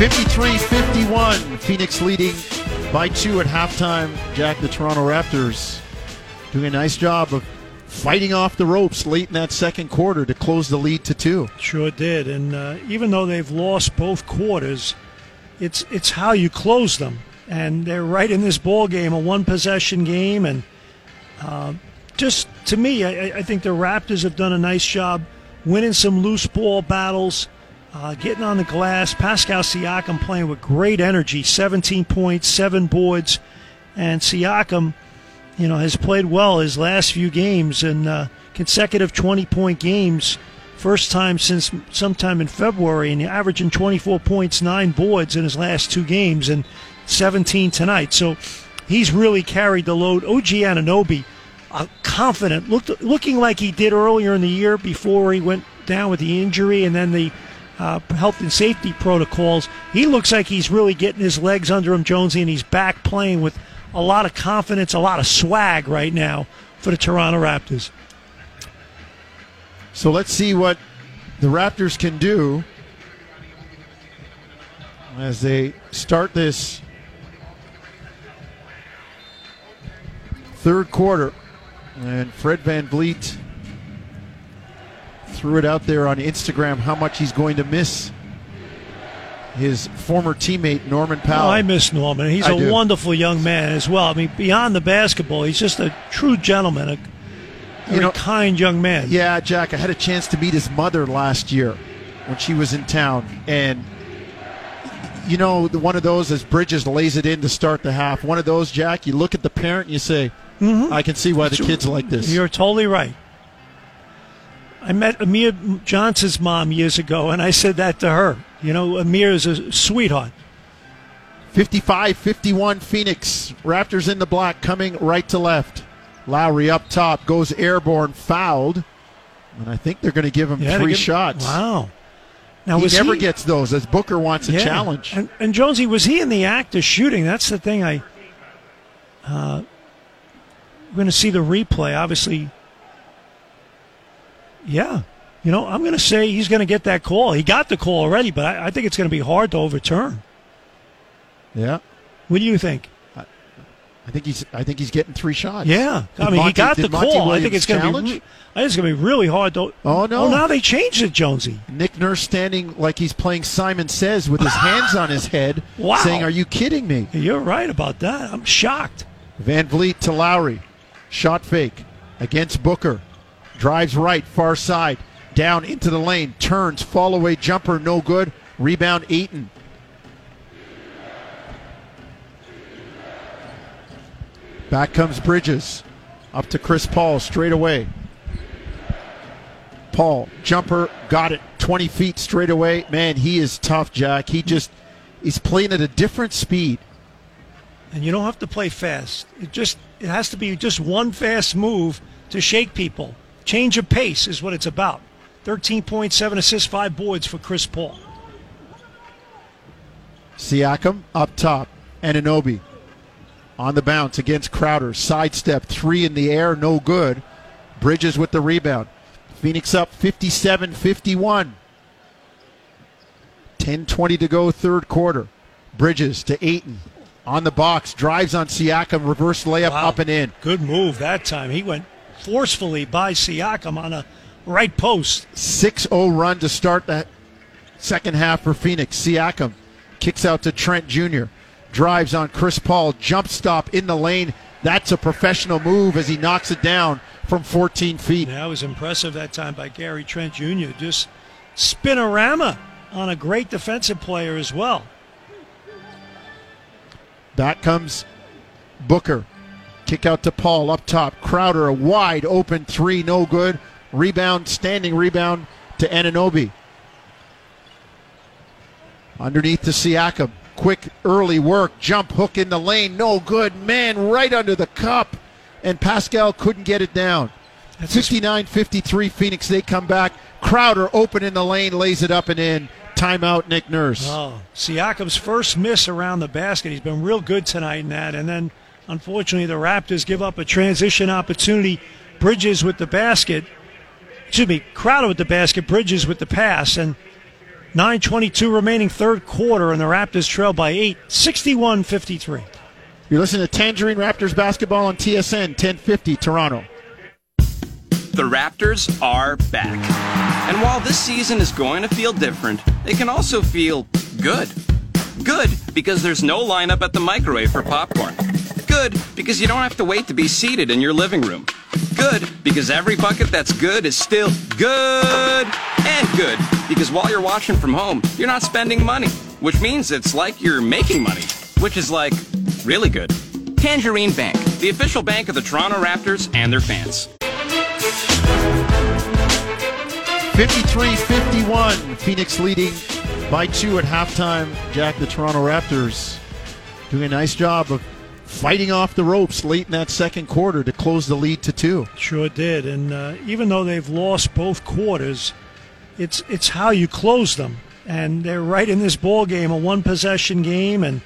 53 51. Phoenix leading by two at halftime. Jack, the Toronto Raptors doing a nice job of fighting off the ropes late in that second quarter to close the lead to two. Sure did. And uh, even though they've lost both quarters, it's it's how you close them. And they're right in this ball game, a one possession game, and uh, just to me, I, I think the Raptors have done a nice job winning some loose ball battles uh, getting on the glass. Pascal Siakam playing with great energy, 17 points, seven boards, and Siakam, you know, has played well his last few games and uh, consecutive 20 point games. First time since sometime in February, and averaging 24 points, nine boards in his last two games, and 17 tonight. So he's really carried the load. OG Anunoby, uh, confident, looked looking like he did earlier in the year before he went down with the injury, and then the uh, health and safety protocols. He looks like he's really getting his legs under him, Jonesy, and he's back playing with a lot of confidence, a lot of swag right now for the Toronto Raptors. So let's see what the Raptors can do as they start this third quarter. And Fred Van VanVleet threw it out there on Instagram how much he's going to miss his former teammate Norman Powell. Oh, I miss Norman. He's I a do. wonderful young man as well. I mean, beyond the basketball, he's just a true gentleman, a very know- kind young man. Yeah, Jack, I had a chance to meet his mother last year when she was in town. And, you know, one of those as Bridges lays it in to start the half. One of those, Jack, you look at the parent and you say, mm-hmm. I can see why the kid's like this. You're totally right. I met Amir Johnson's mom years ago, and I said that to her. You know, Amir is a sweetheart. 55 51 Phoenix. Raptors in the block coming right to left. Lowry up top goes airborne, fouled. And I think they're going to give him Yeah, three give- shots. Wow. Now he never he, gets those as Booker wants a Yeah. challenge. And, and Jonesy, was he in the act of shooting? That's the thing. I uh, we're going to see the replay. Obviously, yeah. You know, I'm going to say he's going to get that call. He got the call already, but I, I think it's going to be hard to overturn. Yeah. What do you think? I think he's I think he's getting three shots. Yeah, I Did mean, he got the call. I think it's going to be. re- I think it's going to be really hard to. Oh, no. Oh, now they changed it, Jonesy. Nick Nurse standing like he's playing Simon Says with his hands on his head, Wow. saying, "Are you kidding me?" You're right about that. I'm shocked. VanVleet to Lowry, shot fake against Booker, drives right, far side, down into the lane, turns, fall away jumper, no good. Rebound, Ayton. Back comes Bridges, up to Chris Paul straight away. Paul jumper, got it, 20 feet straight away. Man, he is tough, Jack. He just he's playing at a different speed. and you don't have to play fast. It just it has to be just one fast move to shake people. Change of pace is what it's about. 13.7 assists, 5 boards for Chris Paul. Siakam up top. Anunoby on the bounce against Crowder. Sidestep, three in the air, no good. Bridges with the rebound. Phoenix up 57 51. 10 20 to go, third quarter. Bridges to Ayton. On the box, drives on Siakam, reverse layup Wow. up and in. Good move that time. He went forcefully by Siakam on a right post. 6 0 run to start that second half for Phoenix. Siakam kicks out to Trent Jr., drives on Chris Paul, jump stop in the lane. That's a professional move as he knocks it down from 14 feet. That was impressive that time by Gary Trent Jr. Just spinorama on a great defensive player as well. Back comes Booker. Kick out to Paul up top. Crowder, a wide open three, no good. Rebound, standing rebound to Anunoby. Underneath to Siakam. Quick early work. Jump hook in the lane. No good. Man, right under the cup. And Pascal couldn't get it down. That's his 59 53 Phoenix. They come back. Crowder open in the lane, lays it up and in. Timeout, Nick Nurse. Oh, Siakam's first miss around the basket. He's been real good tonight in that. And then, unfortunately, the Raptors give up a transition opportunity. Bridges with the basket. Excuse me, Crowder with the basket. Bridges with the pass. And 9.22 remaining third quarter, and the Raptors trail by 8, 61 53. You're listening to Tangerine Raptors basketball on TSN 1050 Toronto. The Raptors are back. And while this season is going to feel different, it can also feel good. Good because there's no lineup at the microwave for popcorn. Good because you don't have to wait to be seated in your living room. Good because every bucket that's good is still good. And good because while you're watching from home, you're not spending money, which means it's like you're making money, which is like really good. Tangerine Bank, the official bank of the Toronto Raptors and their fans. 53 51. Phoenix leading by two at halftime. Jack, the Toronto Raptors doing a nice job of fighting off the ropes late in that second quarter to close the lead to two. Sure did. And uh, even though they've lost both quarters, it's it's how you close them. And they're right in this ball game, a one possession game, and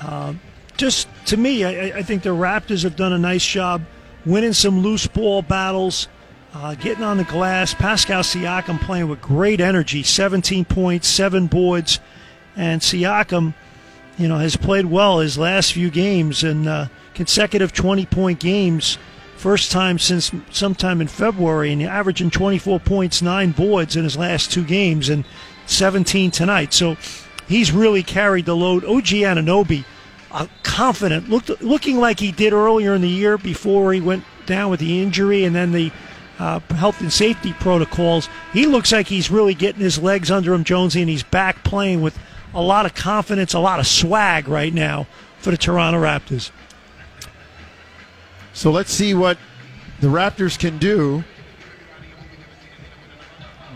uh, just to me, I, I, think the Raptors have done a nice job winning some loose ball battles, uh, getting on the glass. Pascal Siakam playing with great energy, 17 points, seven boards, and Siakam, you know, has played well his last few games and uh, consecutive 20 point games. First time since sometime in February, and averaging 24 points, nine boards in his last two games, and 17 tonight. So he's really carried the load. OG Anunoby uh, confident, looked looking like he did earlier in the year before he went down with the injury and then the uh, health and safety protocols. He looks like he's really getting his legs under him, Jonesy, and he's back playing with a lot of confidence, a lot of swag right now for the Toronto Raptors. So let's see what the Raptors can do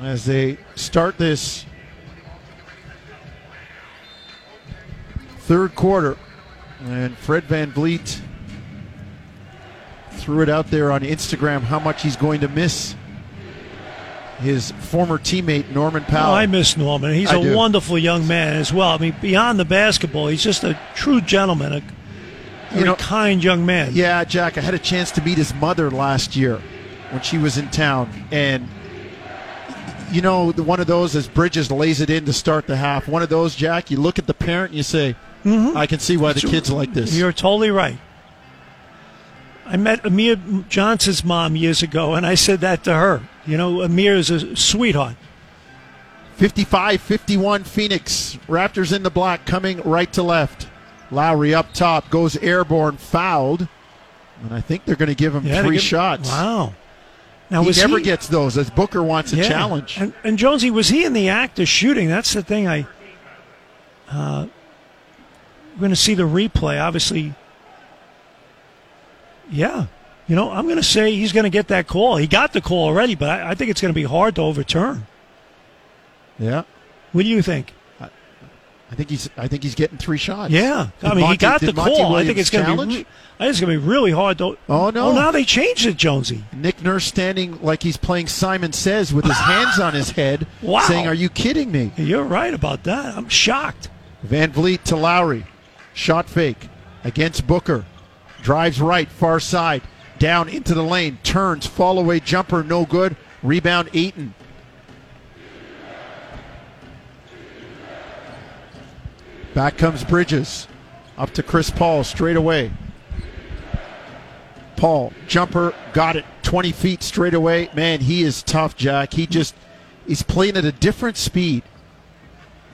as they start this third quarter. And Fred VanVleet threw it out there on Instagram how much he's going to miss his former teammate Norman Powell. Oh, I miss Norman. He's I a do. wonderful young man as well. I mean, beyond the basketball, he's just a true gentleman, a very you know, kind young man. Yeah, Jack. I had a chance to meet his mother last year when she was in town, and you know, one of those as Bridges lays it in to start the half. One of those, Jack. You look at the parent and you say, Mm-hmm. I can see why the kids like this. You're totally right. I met Amir Johnson's mom years ago, and I said that to her. You know, Amir is a sweetheart. 55 51 Phoenix. Raptors in the black coming right to left. Lowry up top goes airborne, fouled. And I think they're going to give him yeah, three give, shots. Wow. Now, he never he, gets those as Booker wants a yeah. challenge. And, and, Jonesy, was he in the act of shooting? That's the thing I. Uh, we're going to see the replay. Obviously, yeah. You know, I'm going to say he's going to get that call. He got the call already, but I, I think it's going to be hard to overturn. Yeah. What do you think? I think he's. I think he's getting three shots. Yeah, I mean, Monty, he got the call. I think it's going to be. I think it's going to be really hard to. Oh no! Oh, now they changed it, Jonesy. Nick Nurse standing like he's playing Simon Says with his hands on his head, wow. saying, "Are you kidding me?" You're right about that. I'm shocked. VanVleet to Lowry. Shot fake against Booker. Drives right, far side. Down into the lane. Turns. Fall away jumper. No good. Rebound Ayton. Back comes Bridges. Up to Chris Paul straight away. Paul, jumper, got it 20 feet straight away. Man, he is tough, Jack. He just, he's playing at a different speed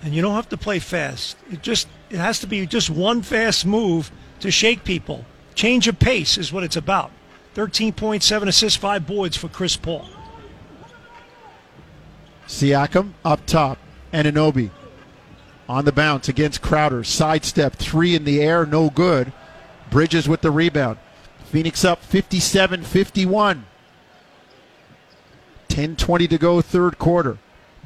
and you don't have to play fast. It just it has to be just one fast move to shake people. Change of pace is what it's about. 13.7 assists, 5 boards for Chris Paul. Siakam up top. Anunoby on the bounce against Crowder. Sidestep, three in the air, no good. Bridges with the rebound. Phoenix up 57 51. 10 20 to go, third quarter.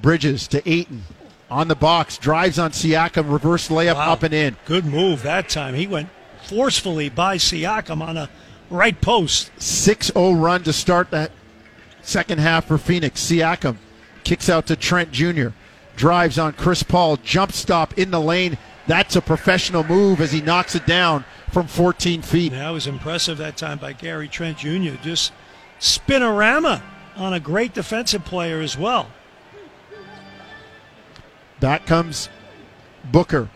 Bridges to Ayton on the box, drives on Siakam, reverse layup wow. up and in. Good move that time. He went forcefully by Siakam on a right post. 6 0 run to start that second half for Phoenix. Siakam kicks out to Trent Jr., drives on Chris Paul, jump stop in the lane. That's a professional move as he knocks it down from 14 feet. That was impressive that time by Gary Trent Jr. Just spinorama on a great defensive player as well. Back comes Booker.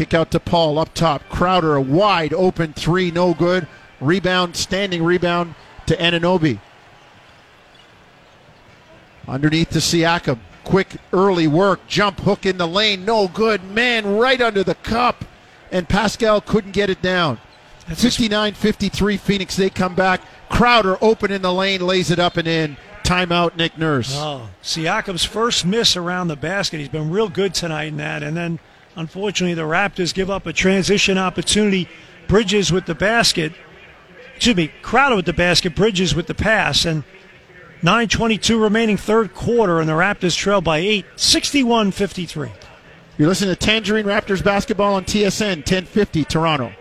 Kick out to Paul up top. Crowder, a wide open three, no good. Rebound, standing rebound to Anunoby. Underneath to Siakam. Quick early work. Jump hook in the lane. No good. Man, right under the cup. And Pascal couldn't get it down. 59 53 Phoenix. They come back. Crowder open in the lane, lays it up and in. Timeout, Nick Nurse. Oh, Siakam's first miss around the basket. He's been real good tonight in that. And then, unfortunately, the Raptors give up a transition opportunity. Bridges with the basket. Excuse me, Crowder with the basket. Bridges with the pass. And 9.22 remaining third quarter, and the Raptors trail by 8, 61 53. You're listening to Tangerine Raptors basketball on TSN 1050 Toronto.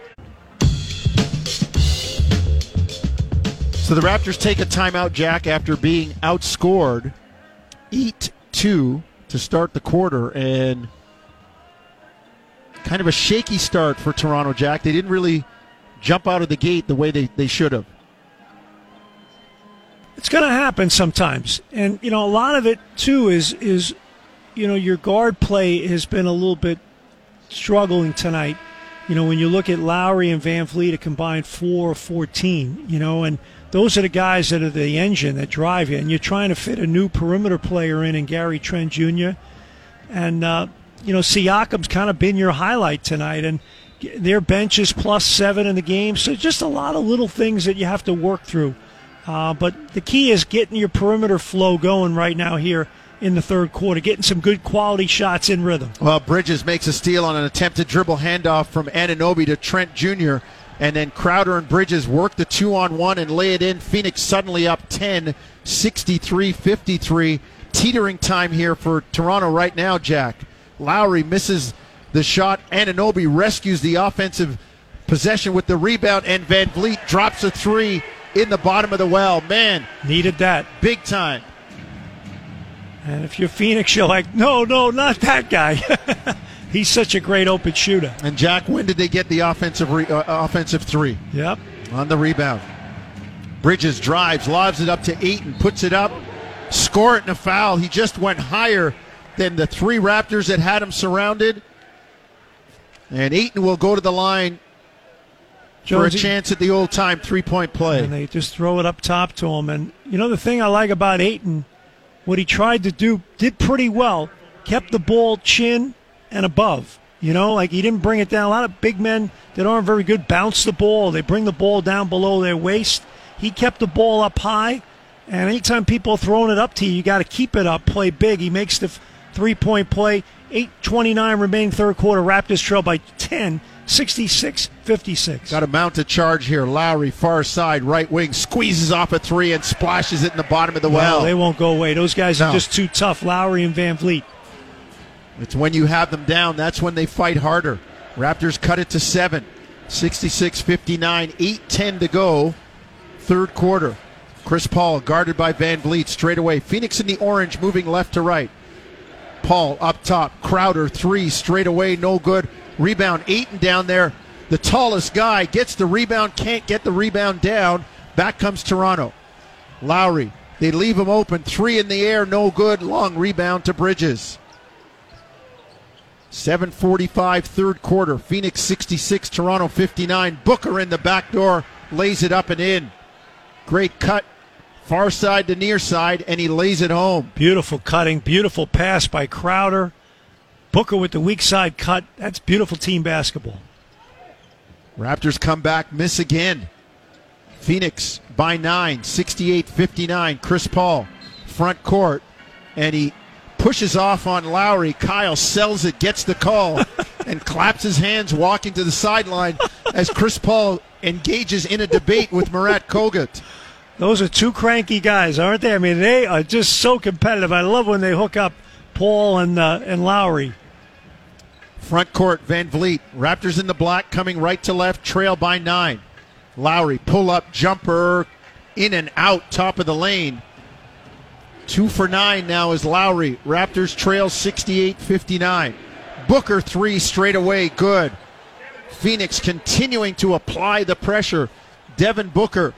So the Raptors take a timeout, Jack, after being outscored 8 2 to start the quarter. And kind of a shaky start for Toronto, Jack. They didn't really jump out of the gate the way they, they should have. It's going to happen sometimes. And, you know, a lot of it, too, is, is you know, your guard play has been a little bit struggling tonight. You know, when you look at Lowry and VanVleet, a combined 4 or 14, you know, and those are the guys that are the engine that drive you. And you're trying to fit a new perimeter player in and Gary Trent Jr. And, uh, you know, Siakam's kind of been your highlight tonight. And their bench is plus seven in the game. So just a lot of little things that you have to work through. Uh, but the key is getting your perimeter flow going right now here in the third quarter, getting some good quality shots in rhythm. Well, Bridges makes a steal on an attempted dribble handoff from Anunoby to Trent Jr. And then Crowder and Bridges work the two on one and lay it in. Phoenix suddenly up 10, 63 53. Teetering time here for Toronto right now, Jack. Lowry misses the shot. Anunoby rescues the offensive possession with the rebound, and VanVleet drops a three in the bottom of the well. Man, needed that big time. And if you're Phoenix, you're like, no, no, not that guy. He's such a great open shooter. And Jack, when did they get the offensive re- uh, offensive three? Yep. On the rebound. Bridges drives, lobs it up to Ayton, puts it up, score it in a foul. He just went higher than the three Raptors that had him surrounded. And Ayton will go to the line for a chance at the old time three point play. And they just throw it up top to him. And you know the thing I like about Ayton, what he tried to do, did pretty well. Kept the ball chin and above. You know, like he didn't bring it down. A lot of big men that aren't very good bounce the ball. They bring the ball down below their waist. He kept the ball up high. And anytime people are throwing it up to you, you got to keep it up, play big. He makes the three point play. 8.29 remaining third quarter. Raptors trail by 10, 66 56. Got a mounted charge here. Lowry, far side, right wing, squeezes off a three and splashes it in the bottom of the well. No, they won't go away. Those guys no. are just too tough. Lowry and VanVleet. It's when you have them down, that's when they fight harder. Raptors cut it to seven. 66 59, 8 10 to go. Third quarter. Chris Paul guarded by VanVleet straight away. Phoenix in the orange moving left to right. Paul up top. Crowder three straight away, no good. Rebound, Ayton down there. The tallest guy gets the rebound, can't get the rebound down. Back comes Toronto. Lowry. They leave him open. Three in the air, no good. Long rebound to Bridges. 745 third quarter. Phoenix 66, Toronto 59. Booker in the back door lays it up and in. Great cut. Far side to near side, and he lays it home. Beautiful cutting. Beautiful pass by Crowder. Booker with the weak side cut. That's beautiful team basketball. Raptors come back, miss again. Phoenix by nine, 68 59. Chris Paul, front court, and he pushes off on Lowry. Kyle sells it, gets the call, and claps his hands walking to the sideline as Chris Paul engages in a debate with Marat Kogut. Those are two cranky guys, aren't they? I mean, they are just so competitive. I love when they hook up Paul and uh, and Lowry. Front court, VanVleet. Raptors in the black, coming right to left, trail by nine. Lowry, pull up jumper, in and out, top of the lane. Two for nine now is Lowry. Raptors trail 68 59. Booker three straight away, good. Phoenix continuing to apply the pressure. Devin Booker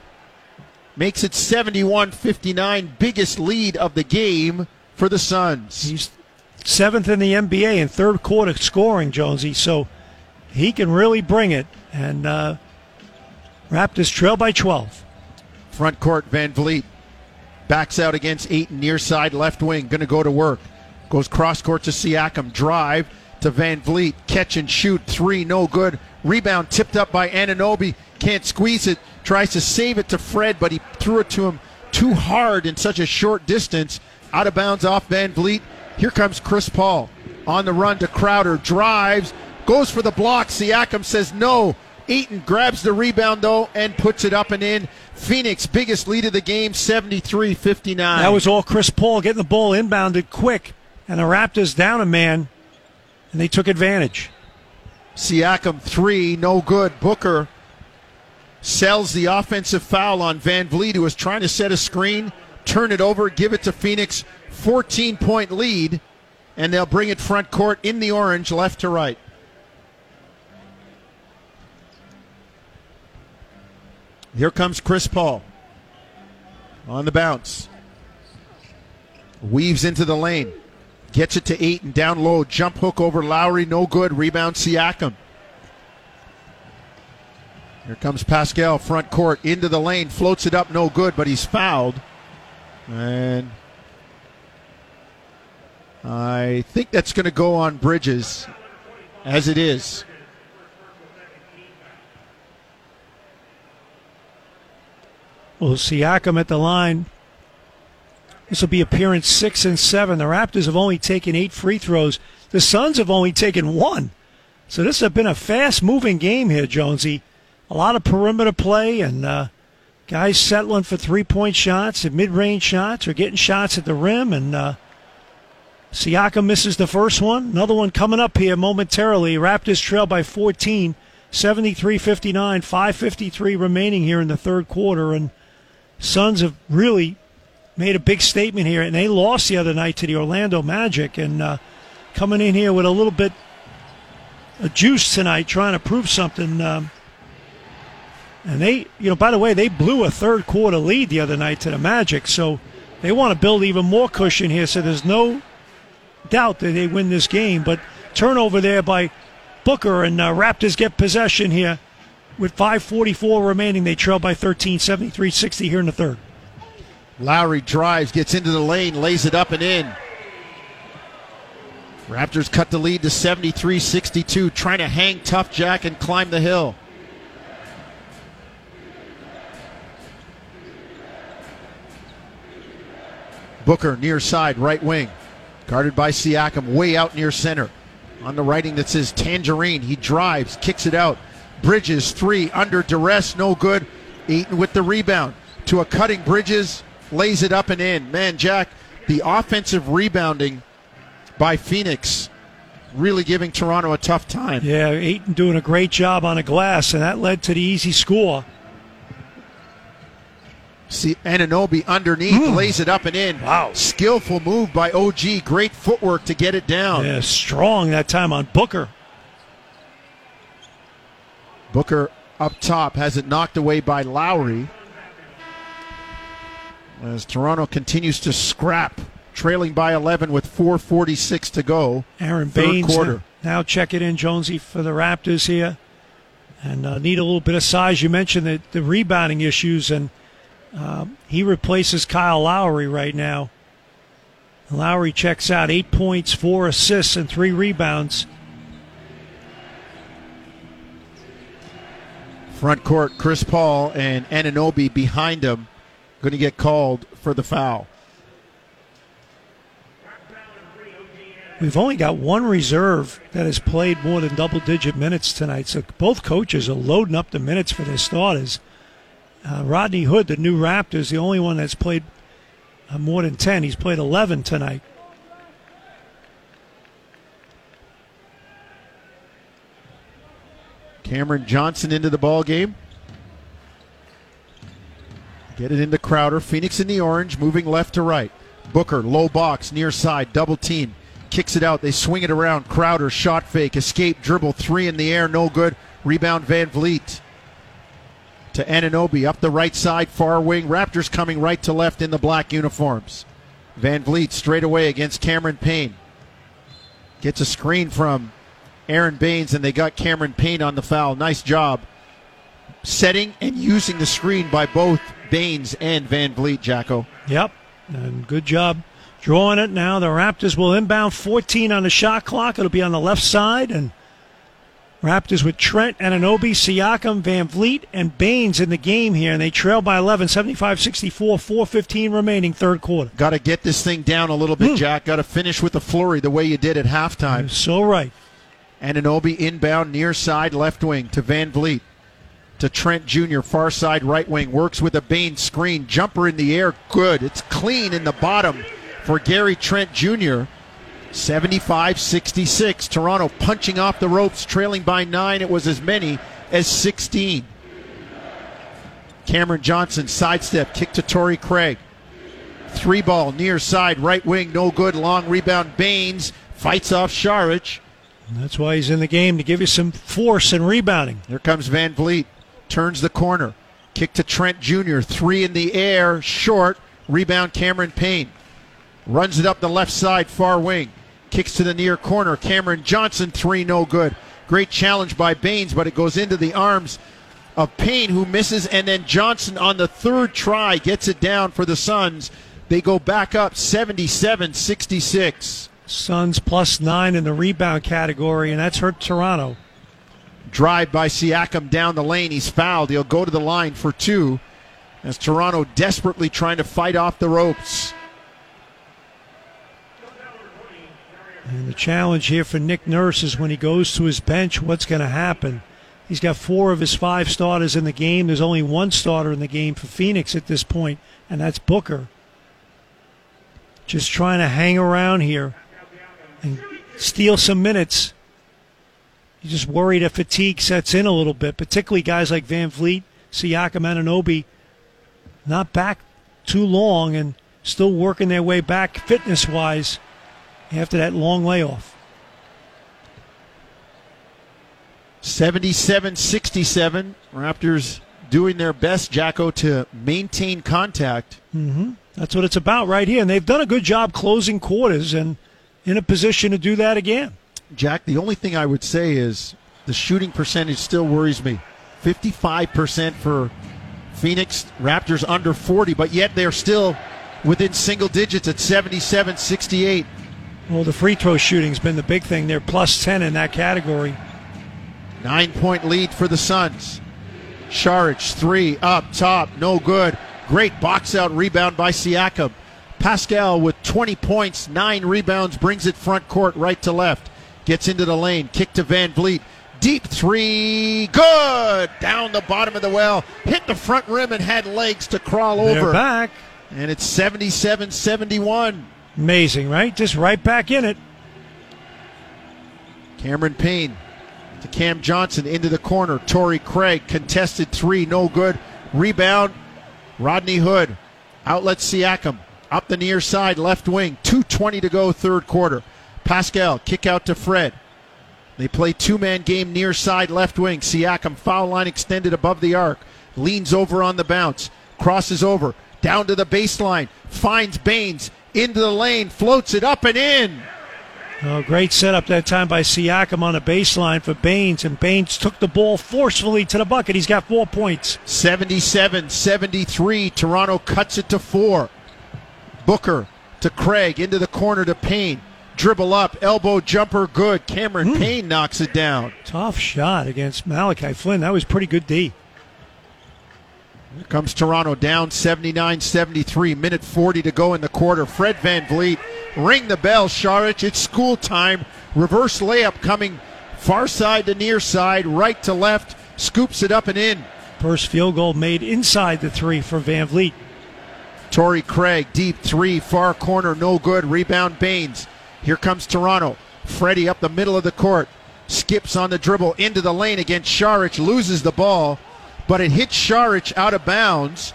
makes it 71 59, biggest lead of the game for the Suns. He's seventh in the NBA in third quarter scoring, Jonesy. So he can really bring it. And uh, Raptors trail by 12. Front court, VanVleet backs out against eight near side left wing, going to go to work. Goes cross court to Siakam, drive to VanVleet, catch and shoot, three, no good. Rebound tipped up by Anunoby. can't squeeze it, tries to save it to Fred, but he threw it to him too hard in such a short distance. Out of bounds off VanVleet. Here comes Chris Paul on the run to Crowder, drives, goes for the block. Siakam says no. Ayton grabs the rebound though and puts it up and in. Phoenix biggest lead of the game, 73-59. That was all Chris Paul getting the ball inbounded quick, and the Raptors down a man, and they took advantage. Siakam three, no good. Booker sells the offensive foul on VanVleet, who was trying to set a screen, turn it over, give it to Phoenix. 14 point lead, and they'll bring it front court in the orange, left to right. Here comes Chris Paul on the bounce. Weaves into the lane. Gets it to Ayton down low. Jump hook over Lowry. No good. Rebound Siakam. Here comes Pascal front court into the lane. Floats it up. No good, but he's fouled. And I think that's going to go on Bridges as it is. Well, Siakam at the line. This will be appearance six and seven. The Raptors have only taken eight free throws. The Suns have only taken one. So this has been a fast moving game here, Jonesy. A lot of perimeter play and uh, guys settling for three point shots and mid range shots or getting shots at the rim. And uh, misses the first one. Another one coming up here momentarily. Raptors trail by 14, 73 59, 5.53 remaining here in the third quarter. And Suns have really made a big statement here, and they lost the other night to the Orlando Magic, and uh, coming in here with a little bit of juice tonight, trying to prove something. Um, and they, you know, by the way, they blew a third quarter lead the other night to the Magic, so they want to build even more cushion here. So there's no doubt that they win this game. But turnover there by Booker, and uh, Raptors get possession here with 5.44 remaining. They trail by 13, 73 60 here in the third. Lowry drives, gets into the lane, lays it up and in. Raptors cut the lead to 73 62, trying to hang tough Jack and climb the hill. Booker near side, right wing. Guarded by Siakam, way out near center. On the writing that says Tangerine, he drives, kicks it out. Bridges, three, under duress, no good. Ayton with the rebound. To a cutting Bridges, lays it up and in. Man, Jack, the offensive rebounding by Phoenix really giving Toronto a tough time. Yeah, Ayton doing a great job on a glass, and that led to the easy score. See Anunoby underneath, mm. lays it up and in. Wow. Skillful move by OG. Great footwork to get it down. Yeah, strong that time on Booker. Booker up top has it knocked away by Lowry. As Toronto continues to scrap, trailing by 11 with 4:46 to go. Aron Third quarter. Now, check it in, Jonesy, for the Raptors here, and uh, need a little bit of size. You mentioned the, the rebounding issues, and um, he replaces Kyle Lowry right now. Lowry checks out eight points, four assists, and three rebounds. Front court, Chris Paul and Anunoby behind him, going to get called for the foul. We've only got one reserve that has played more than double digit minutes tonight, so both coaches are loading up the minutes for their starters. Uh, Rodney Hood, the new Raptors, the only one that's played uh, more than 10. He's played 11 tonight. Cameron Johnson into the ball game. Get it into Crowder. Phoenix in the orange, moving left to right. Booker, low box, near side, double team. Kicks it out. They swing it around. Crowder, shot fake, escape, dribble, three in the air, no good. Rebound VanVleet to Anunoby up the right side, far wing. Raptors coming right to left in the black uniforms. VanVleet straight away against Cameron Payne. Gets a screen from Aron Baynes, and they got Cameron Payne on the foul. Nice job setting and using the screen by both Baynes and VanVleet, Jacko. Yep, and good job drawing it now. The Raptors will inbound 14 on the shot clock. It'll be on the left side, and Raptors with Trent, Anunoby, Siakam, VanVleet, and Baynes in the game here, and they trail by 11, 75-64, 4.15 remaining, third quarter. Got to get this thing down a little bit, hmm. Jack. Got to finish with a flurry the way you did at halftime. You're so right. Anunoby inbound near side left wing to VanVleet. To Trent Jr., far side right wing. Works with a Baynes screen. Jumper in the air. Good. It's clean in the bottom for Gary Trent Jr. 75 66. Toronto punching off the ropes, trailing by nine. It was as many as 16. Cameron Johnson sidestep, kick to Torrey Craig. Three ball near side, right wing, no good. Long rebound. Baynes fights off Saric. That's why he's in the game to give you some force and rebounding. Here comes VanVleet. Turns the corner. Kick to Trent Jr. Three in the air. Short. Rebound Cameron Payne. Runs it up the left side, far wing. Kicks to the near corner. Cameron Johnson, three, no good. Great challenge by Baynes, but it goes into the arms of Payne, who misses, and then Johnson on the third try gets it down for the Suns. They go back up 77 66. Suns plus nine in the rebound category, and that's hurt Toronto. Drive by Siakam down the lane. He's fouled. He'll go to the line for two as Toronto desperately trying to fight off the ropes. And the challenge here for Nick Nurse is when he goes to his bench, what's going to happen? He's got four of his five starters in the game. There's only one starter in the game for Phoenix at this point, and that's Booker. Just trying to hang around here and steal some minutes. You're just worried that fatigue sets in a little bit, particularly guys like VanVleet, Siakam, Anunoby, not back too long and still working their way back fitness wise after that long layoff. 77 67. Raptors doing their best, Jacko, to maintain contact. Mm-hmm. That's what it's about right here. And they've done a good job closing quarters and in a position to do that again. Jack, the only thing I would say is the shooting percentage still worries me. 55% for Phoenix, Raptors under 40, but yet they're still within single digits at 77 68. Well, the free throw shooting's been the big thing. They're plus 10 in that category. Nine point lead for the Suns. Saric, three up top, no good. Great box out rebound by Siakam. Pascal with 20 points, nine rebounds, brings it front court right to left. Gets into the lane, kick to VanVleet. Deep three, good! Down the bottom of the well, hit the front rim and had legs to crawl They're over. back. And it's 77 71. Amazing, right? Just right back in it. Cameron Payne to Cam Johnson into the corner. Torrey Craig contested three, no good. Rebound, Rodney Hood. Outlet Siakam up the near side, left wing. 2.20 to go, third quarter. Pascal, kick out to Fred. They play two man game near side, left wing. Siakam, foul line extended above the arc. Leans over on the bounce. Crosses over. Down to the baseline. Finds Baynes. Into the lane. Floats it up and in. Oh, great setup that time by Siakam on the baseline for Baynes, and Baynes took the ball forcefully to the bucket. He's got four points. 77 73. Toronto cuts it to four. Booker to Craig into the corner to Payne. Dribble up, elbow jumper, good. Cameron hmm. Payne knocks it down. Tough shot against Malachi Flynn. That was pretty good D. Here comes Toronto down 79 73. Minute 40 to go in the quarter. Fred VanVleet, ring the bell, Saric. It's school time. Reverse layup coming far side to near side, right to left. Scoops it up and in. First field goal made inside the three for VanVleet. Torrey Craig, deep three, far corner, no good. Rebound Baynes. Here comes Toronto. Freddie up the middle of the court. Skips on the dribble into the lane against Saric, loses the ball, but it hits Saric out of bounds.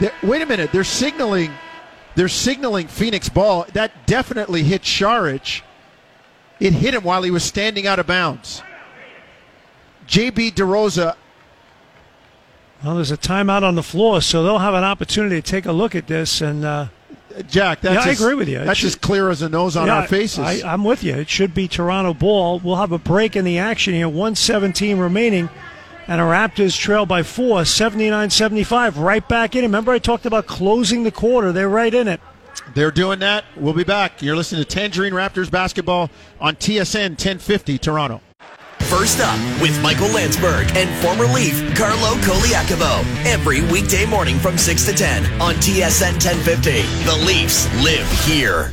They- wait a minute, they're signaling they're signaling Phoenix ball. That definitely hit Saric. It hit him while he was standing out of bounds. JB DeRosa Well, there's a timeout on the floor, so they'll have an opportunity to take a look at this. And uh, Jack, that's Yeah, I as- agree with you. It That's should- as clear as a nose on Yeah, our faces. I, I'm with you. It should be Toronto ball. We'll have a break in the action here. 117 remaining. And the Raptors trail by four, 79 75. Right back in it. Remember, I talked about closing the quarter. They're right in it. They're doing that. We'll be back. You're listening to Tangerine Raptors basketball on TSN 1050 Toronto. First up with Michael Landsberg and former Leaf Carlo Colaiacovo. Every weekday morning from 6 to 10 on TSN 1050. The Leafs live here.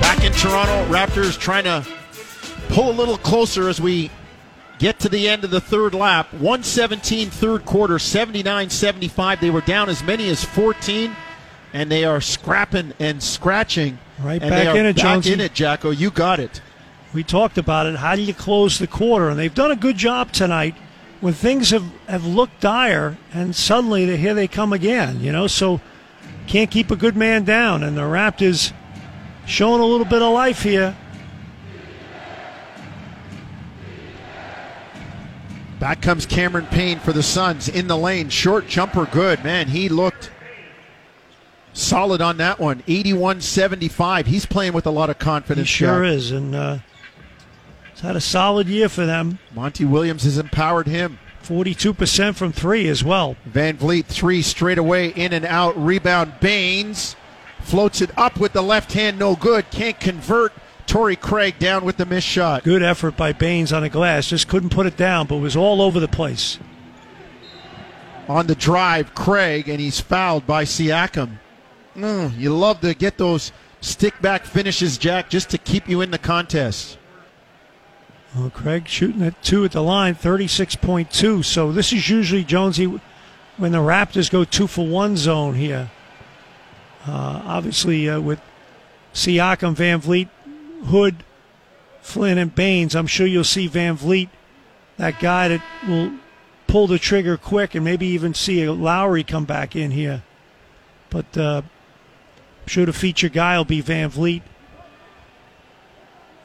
Back in Toronto, Raptors trying to pull a little closer as we get to the end of the third lap. 117 third quarter, 79 75. They were down as many as 14, and they are scrapping and scratching. Right and back in it, back Jonesy. in it, Jacko. You got it. We talked about it. How do you close the quarter? And they've done a good job tonight when things have, have looked dire, and suddenly they, here they come again, you know? So can't keep a good man down. And the Raptors showing a little bit of life here. Back comes Cameron Payne for the Suns in the lane. Short jumper, good. Man, he looked solid on that one. 81 75. He's playing with a lot of confidence. He sure Jack. is. And uh, it's had a solid year for them. Monty Williams has empowered him. 42% from three as well. VanVleet, three straight away, in and out. Rebound, Baynes floats it up with the left hand, no good. Can't convert. Torrey Craig down with the missed shot. Good effort by Baynes on the glass. Just couldn't put it down, but was all over the place. On the drive, Craig, and he's fouled by Siakam. Mm, you love to get those stick back finishes, Jack, just to keep you in the contest. Well, Craig shooting at two at the line, 36.2. So this is usually, Jonesy, when the Raptors go two for one zone here. Uh, obviously, uh, with Siakam, VanVleet, Hood, Flynn, and Baynes, I'm sure you'll see VanVleet, that guy that will pull the trigger quick and maybe even see Lowry come back in here. But uh, sure the feature guy will be VanVleet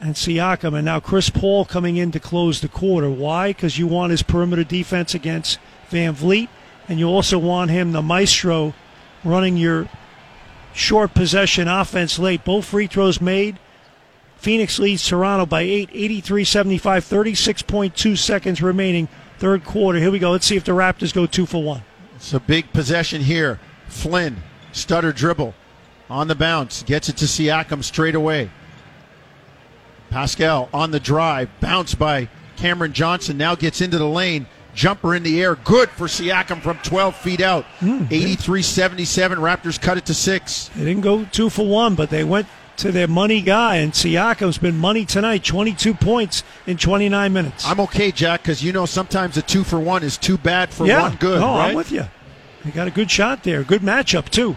and Siakam, and now Chris Paul coming in to close the quarter. Why? Because you want his perimeter defense against VanVleet, and you also want him, the maestro, running your short possession offense late. Both free throws made. Phoenix leads Toronto by 8, 83 75, 36.2 seconds remaining, third quarter. Here we go. Let's see if the Raptors go two for one. It's a big possession here. Flynn, stutter dribble on the bounce, gets it to Siakam straight away. Pascal on the drive, bounce by Cameron Johnson, now gets into the lane. Jumper in the air, good for Siakam from 12 feet out. Hmm, 83 77. Raptors cut it to six. They didn't go two for one, but they went to their money guy, and Siakam's been money tonight 22 points in 29 minutes. I'm okay, Jack, because you know sometimes a two for one is too bad for yeah. one good. No, right? I'm with you. They got a good shot there. Good matchup, too.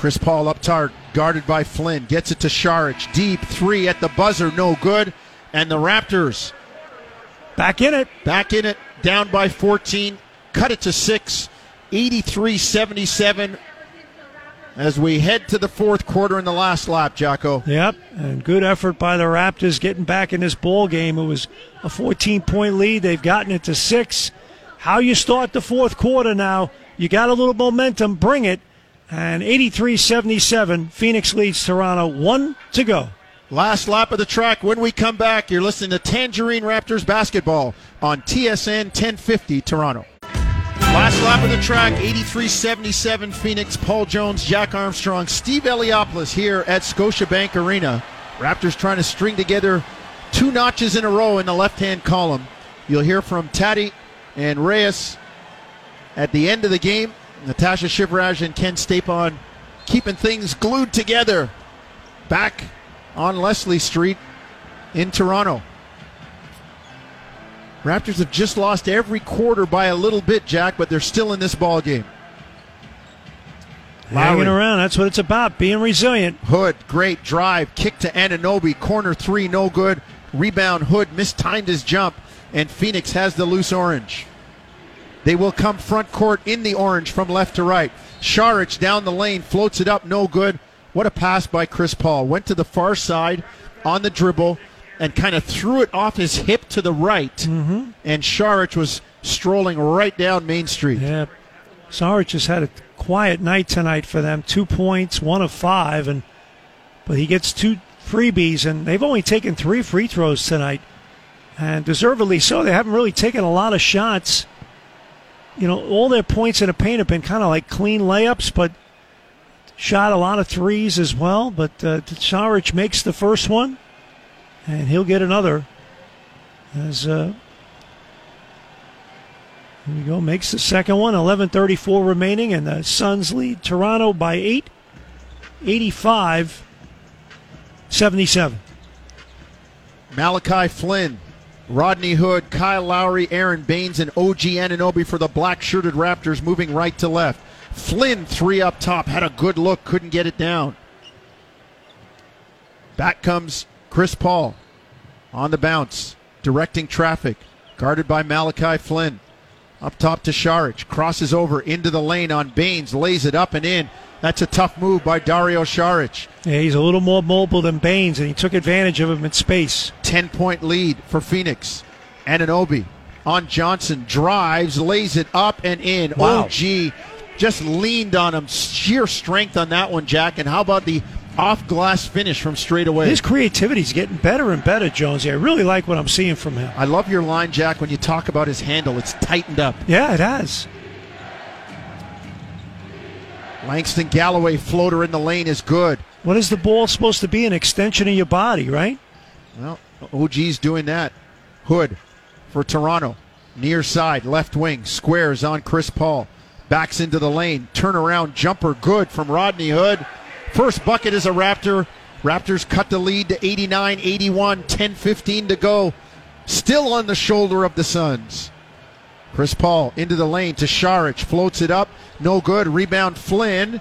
Chris Paul up tart, guarded by Flynn, gets it to Saric. Deep three at the buzzer, no good. And the Raptors Back in it. back in it, down by 14, cut it to six, 83 77. As we head to the fourth quarter in the last lap, Jocko. Yep, and good effort by the Raptors getting back in this ball game. It was a 14 point lead. They've gotten it to six. How you start the fourth quarter now? You got a little momentum, bring it. And 83 77, Phoenix leads Toronto. One to go. Last lap of the track. When we come back, you're listening to Tangerine Raptors basketball on TSN 1050 Toronto. Last lap of the track, 83-77 Phoenix, Paul Jones, Jack Armstrong, Steve Eliopoulos here at Scotiabank Arena. Raptors trying to string together two notches in a row in the left-hand column. You'll hear from Taddy and Reyes at the end of the game. Natasha Shivraj and Ken Stapon keeping things glued together back on Leslie Street in Toronto. Raptors have just lost every quarter by a little bit, Jack, but they're still in this ball game. Hanging around. That's what it's about. Being resilient. Hood, great drive, kick to Anunoby, corner three, no good. Rebound, Hood mistimed his jump, and Phoenix has the loose orange. They will come front court in the orange from left to right. Saric down the lane, floats it up, no good. What a pass by Chris Paul. Went to the far side on the dribble and kind of threw it off his hip to the right. Mm-hmm. And Saric was strolling right down Main Street. Yeah. Saric has had a quiet night tonight for them. Two points, one of five, and but he gets two freebies, and they've only taken three free throws tonight, and deservedly so. They haven't really taken a lot of shots. You know, all their points in the paint have been kind of like clean layups, but shot a lot of threes as well. But uh, Saric makes the first one, and he'll get another. As uh, here we go, makes the second one. 11:34 remaining, and the Suns lead Toronto by eight, 85 77. Malachi Flynn, Rodney Hood, Kyle Lowry, Aron Baynes, and OG Anunoby for the black shirted Raptors moving right to left. Flynn, three up top, had a good look, couldn't get it down. Back comes Chris Paul on the bounce, directing traffic, guarded by Malachi Flynn. Up top to Saric, crosses over into the lane on Baynes, lays it up and in. That's a tough move by Dario Saric. Yeah, he's a little more mobile than Baynes, and he took advantage of him in space. 10 point lead for Phoenix. Anunoby on Johnson, drives, lays it up and in. Wow. OG just leaned on him. Sheer strength on that one, Jack. And how about the off glass finish from straight away? His creativity is getting better and better, Jonesy. I really like what I'm seeing from him. I love your line, Jack, when you talk about his handle. It's tightened up. Yeah, it has. Langston Galloway floater in the lane is good. What is the ball supposed to be? An extension of your body, right? Well, OG's doing that. Hood for Toronto. Near side, left wing, squares on Chris Paul. Backs into the lane. Turnaround jumper good from Rodney Hood. First bucket is a Raptor. Raptors cut the lead to 89 81, 10 15 to go. Still on the shoulder of the Suns. Chris Paul into the lane to Saric. Floats it up. No good. Rebound Flynn.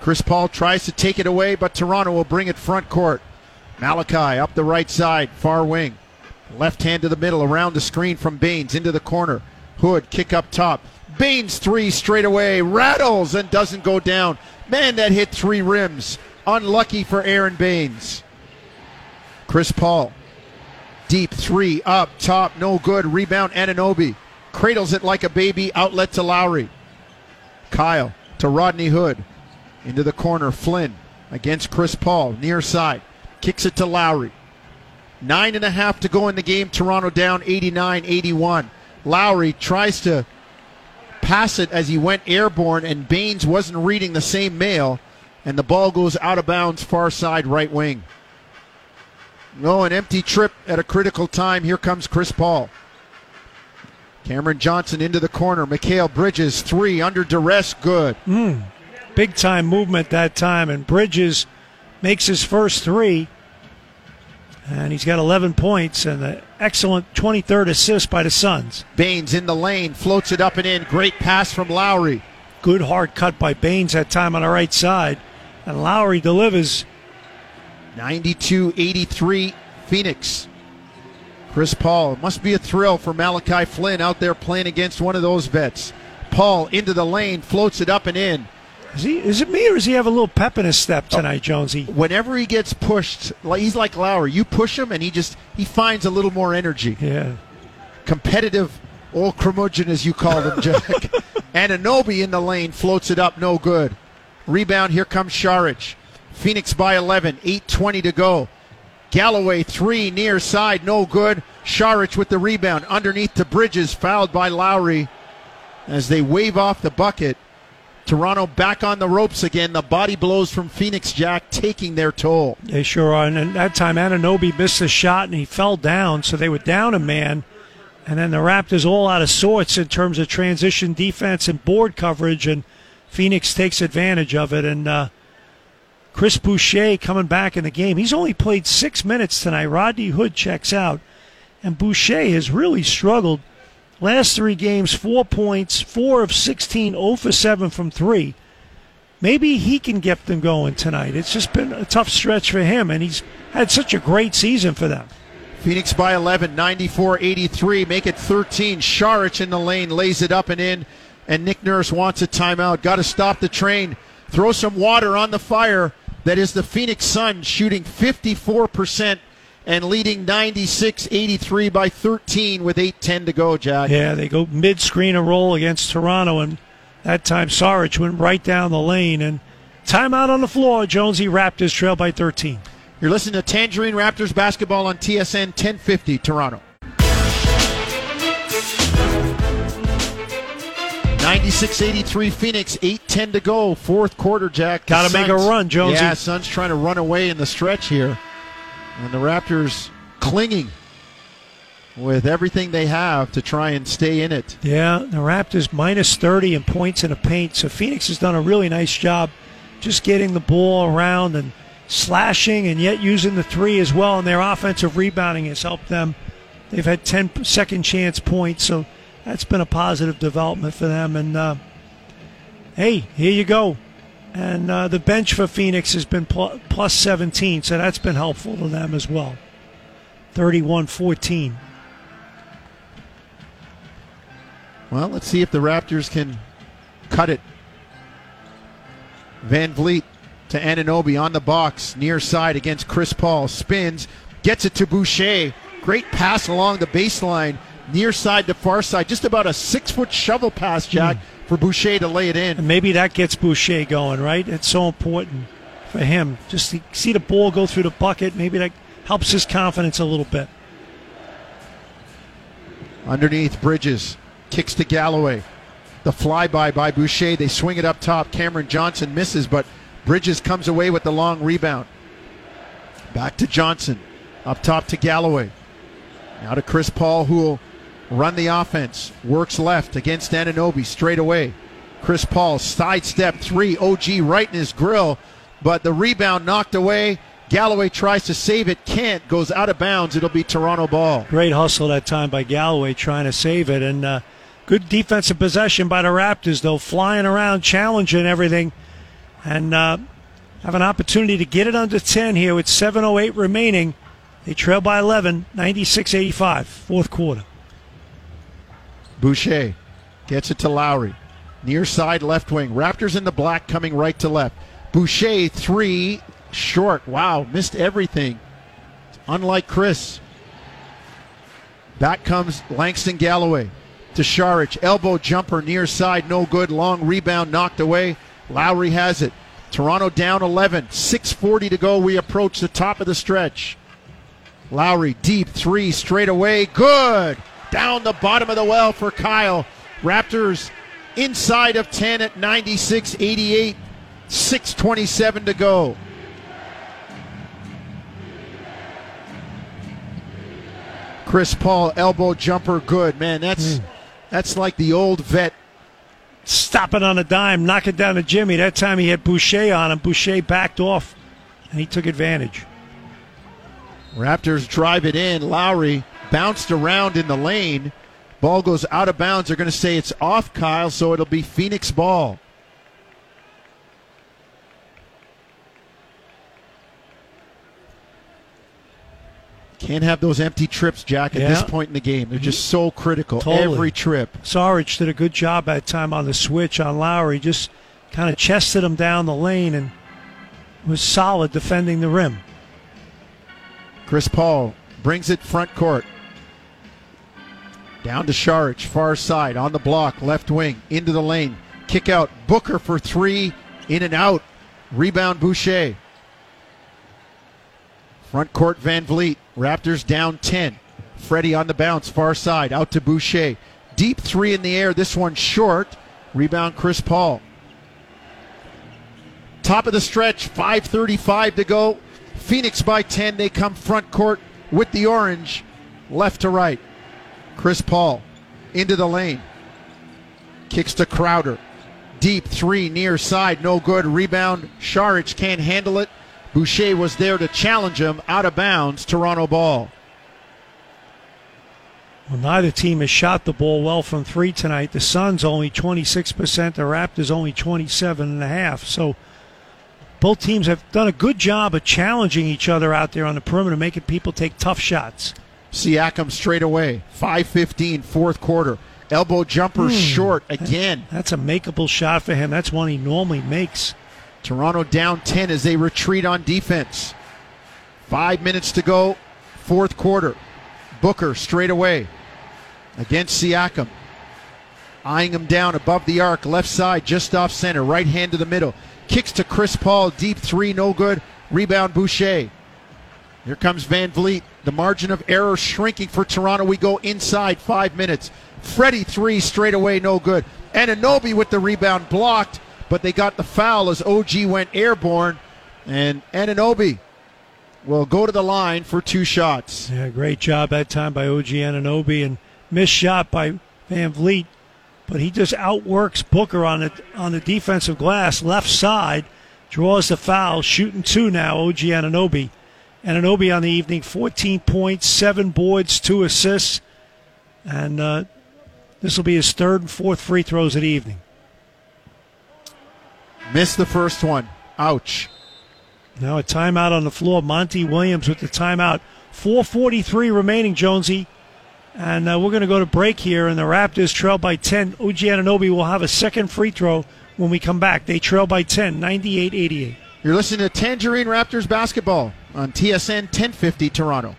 Chris Paul tries to take it away, but Toronto will bring it front court. Malachi up the right side, far wing. Left hand to the middle, around the screen from Baynes into the corner. Hood kick up top. Baynes three straight away, rattles and doesn't go down. Man, that hit three rims. Unlucky for Aron Baynes. Chris Paul, deep three up top, no good. Rebound Anunoby, cradles it like a baby. Outlet to Lowry. Kyle to Rodney Hood into the corner. Flynn against Chris Paul near side kicks it to Lowry. Nine and a half to go in the game. Toronto down 89 81. Lowry tries to pass it as he went airborne, and Baynes wasn't reading the same mail, and the ball goes out of bounds, far side right wing. No, an empty trip at a critical time. Here comes Chris Paul. Cameron Johnson into the corner. Mikal Bridges, three under duress, good. Hmm. Big time movement that time, and Bridges makes his first three. And he's got 11 points and an excellent 23rd assist by the Suns. Baynes in the lane, floats it up and in. Great pass from Lowry. Good hard cut by Baynes that time on the right side. And Lowry delivers. 92 83 Phoenix. Chris Paul. It must be a thrill for Malachi Flynn out there playing against one of those vets. Paul into the lane, floats it up and in. Is, he, is it me or does he have a little pep in his step oh. tonight, Jonesy? Whenever he gets pushed, he's like Lowry. You push him and he just he finds a little more energy. Yeah. Competitive old curmudgeon as you call him, Jack. And Anunoby in the lane, floats it up, no good. Rebound, here comes Saric. Phoenix by 11, 8.20 to go. Galloway, three, near side, no good. Saric with the rebound, underneath to Bridges, fouled by Lowry. As they wave off the bucket, Toronto back on the ropes again. The body blows from Phoenix, Jack, taking their toll. They sure are. And at that time, Anunoby missed a shot and he fell down, so they were down a man. And then the Raptors all out of sorts in terms of transition defense and board coverage, and Phoenix takes advantage of it. And uh, Chris Boucher coming back in the game. He's only played six minutes tonight. Rodney Hood checks out, and Boucher has really struggled. Last three games, four points, four of 16, 0 for 7 from three. Maybe he can get them going tonight. It's just been a tough stretch for him, and he's had such a great season for them. Phoenix by 11, 94 83. Make it 13. Saric in the lane, lays it up and in. And Nick Nurse wants a timeout. Got to stop the train. Throw some water on the fire. That is the Phoenix Suns shooting 54% and leading 96 83 by 13 with 8 10 to go, Jack. Yeah, they go mid screen and roll against Toronto, and That time, Saric went right down the lane and timeout on the floor. Jonesy Raptors trail by 13. You're listening to Tangerine Raptors basketball on TSN 1050 Toronto. 96-83 Phoenix, 8-10 to go, fourth quarter, Jack. Got to make a run, Jonesy. Yeah, Suns trying to run away in the stretch here. And the Raptors clinging with everything they have to try and stay in it. Yeah, the Raptors minus 30 in points in the paint. So Phoenix has done a really nice job just getting the ball around and slashing and yet using the three as well. And their offensive rebounding has helped them. They've had 10 second chance points. So that's been a positive development for them. And uh, hey, here you go. And uh, the bench for Phoenix has been pl- plus 17, so that's been helpful to them as well. 31 14. Well, let's see if the Raptors can cut it. VanVleet to Anunoby on the box, near side against Chris Paul. Spins, gets it to Boucher. Great pass along the baseline, near side to far side. Just about a six foot shovel pass, Jack, mm. for Boucher to lay it in. And maybe that gets Boucher going, right? It's so important for him. Just to see the ball go through the bucket. Maybe that helps his confidence a little bit. Underneath Bridges, kicks to Galloway. The flyby by Boucher. They swing it up top. Cameron Johnson misses, but Bridges comes away with the long rebound. Back to Johnson. Up top to Galloway. Now to Chris Paul, who will run the offense. Works left against Anunoby straight away. Chris Paul sidestep three. OG right in his grill, but the rebound knocked away. Galloway tries to save it, can't, goes out of bounds. It'll be Toronto ball. Great hustle that time by Galloway trying to save it. And uh, Good defensive possession by the Raptors, though, flying around, challenging everything, and uh, have an opportunity to get it under 10 here with 7.08 remaining. They trail by 11, 96 85, fourth quarter. Boucher gets it to Lowry. Near side left wing. Raptors in the black coming right to left. Boucher, three, short. Wow, missed everything. Unlike Chris. Back comes Langston Galloway to Saric. Elbow jumper near side, no good. Long rebound knocked away. Lowry has it. Toronto down 11. 6.40 to go. We approach the top of the stretch. Lowry deep three straight away. Good. Down the bottom of the well for Kyle. Raptors inside of 10 at 96 88. 6.27 to go. Chris Paul elbow jumper good. Man, that's. Mm that's like the old vet stopping on a dime, knocking down a Jimmy. That time he had Boucher on him. Boucher backed off, and he took advantage. Raptors drive it in. Lowry bounced around in the lane. Ball goes out of bounds. They're going to say it's off, Kyle, so it'll be Phoenix ball. Can't have those empty trips, Jack, at yeah. this point in the game. They're just so critical. Totally. Every trip. Saric did a good job that time on the switch on Lowry. Just kind of chested him down the lane and was solid defending the rim. Chris Paul brings it front court. Down to Saric, far side, on the block, left wing, into the lane. Kick out. Booker for three, in and out. Rebound Boucher. Front court VanVleet. Raptors down 10. Freddie on the bounce, far side, out to Boucher. Deep three in the air, this one short. Rebound Chris Paul. Top of the stretch, 5.35 to go. Phoenix by 10. They come front court with the orange, left to right. Chris Paul into the lane. Kicks to Crowder. Deep three near side, no good. Rebound. Saric can't handle it. Boucher was there to challenge him out of bounds. Toronto ball. Well, neither team has shot the ball well from three tonight. The Suns only 26%, the Raptors only 27.5. So both teams have done a good job of challenging each other out there on the perimeter, making people take tough shots. Siakam straight away. 5.15, fourth quarter. Elbow jumper hmm. short again. That's a makeable shot for him. That's one he normally makes. Toronto down 10 as they retreat on defense. Five minutes to go, fourth quarter. Booker straight away against Siakam. eyeing him down above the arc, left side, just off center, right hand to the middle. Kicks to Chris Paul, deep three, no good. Rebound Boucher. Here comes VanVleet. The margin of error shrinking for Toronto. We go inside five minutes. Freddie three straight away, no good. Anunoby with the rebound blocked, but they got the foul as OG went airborne. And Anunoby will go to the line for two shots. Yeah, great job that time by OG Anunoby and missed shot by VanVleet, but he just outworks Booker on it on the defensive glass, left side, draws the foul, shooting two now. OG Anunoby, Anunoby on the evening, 14 points, seven boards, two assists, and uh, this will be his third and fourth free throws of the evening. Missed the first one. Ouch. Now a timeout on the floor. Monty Williams with the timeout. 4:43 remaining, Jonesy. And uh, we're going to go to break here, and the Raptors trail by 10. OG Anunoby will have a second free throw when we come back. They trail by 10, 98 88. You're listening to Tangerine Raptors basketball on TSN 1050 Toronto.